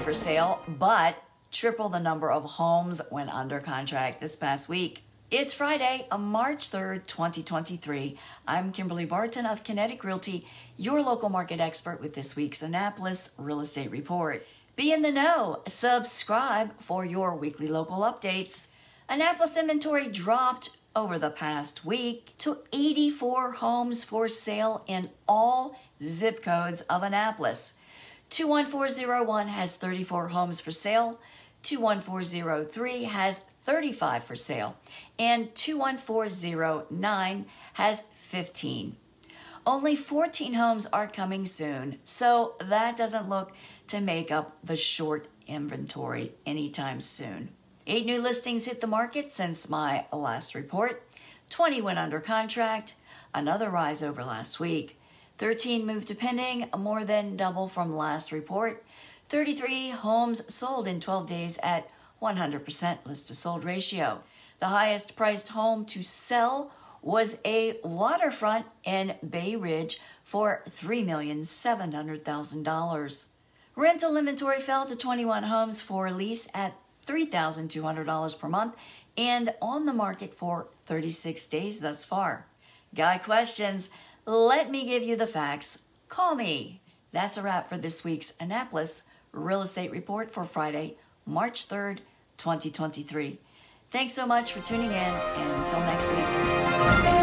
for sale, but triple the number of homes went under contract this past week. It's Friday, uh, March 3rd, 2023. I'm Kimberly Barton of Kinetic Realty, your local market expert with this week's Annapolis Real Estate Report. Be in the know. Subscribe for your weekly local updates. Annapolis inventory dropped over the past week to 84 homes for sale in all zip codes of Annapolis. 21401 has 34 homes for sale. 21403 has 35 for sale. And 21409 has 15. Only 14 homes are coming soon, so that doesn't look to make up the short inventory anytime soon. Eight new listings hit the market since my last report. 20 went under contract, another rise over last week. 13 moved to pending, more than double from last report. 33 homes sold in 12 days at 100% list to sold ratio. The highest priced home to sell was a waterfront in Bay Ridge for $3,700,000. Rental inventory fell to 21 homes for lease at $3,200 per month and on the market for 36 days thus far. Guy questions? Let me give you the facts. Call me. That's a wrap for this week's Annapolis Real Estate Report for Friday, March 3rd, 2023. Thanks so much for tuning in, and until next week, stay safe.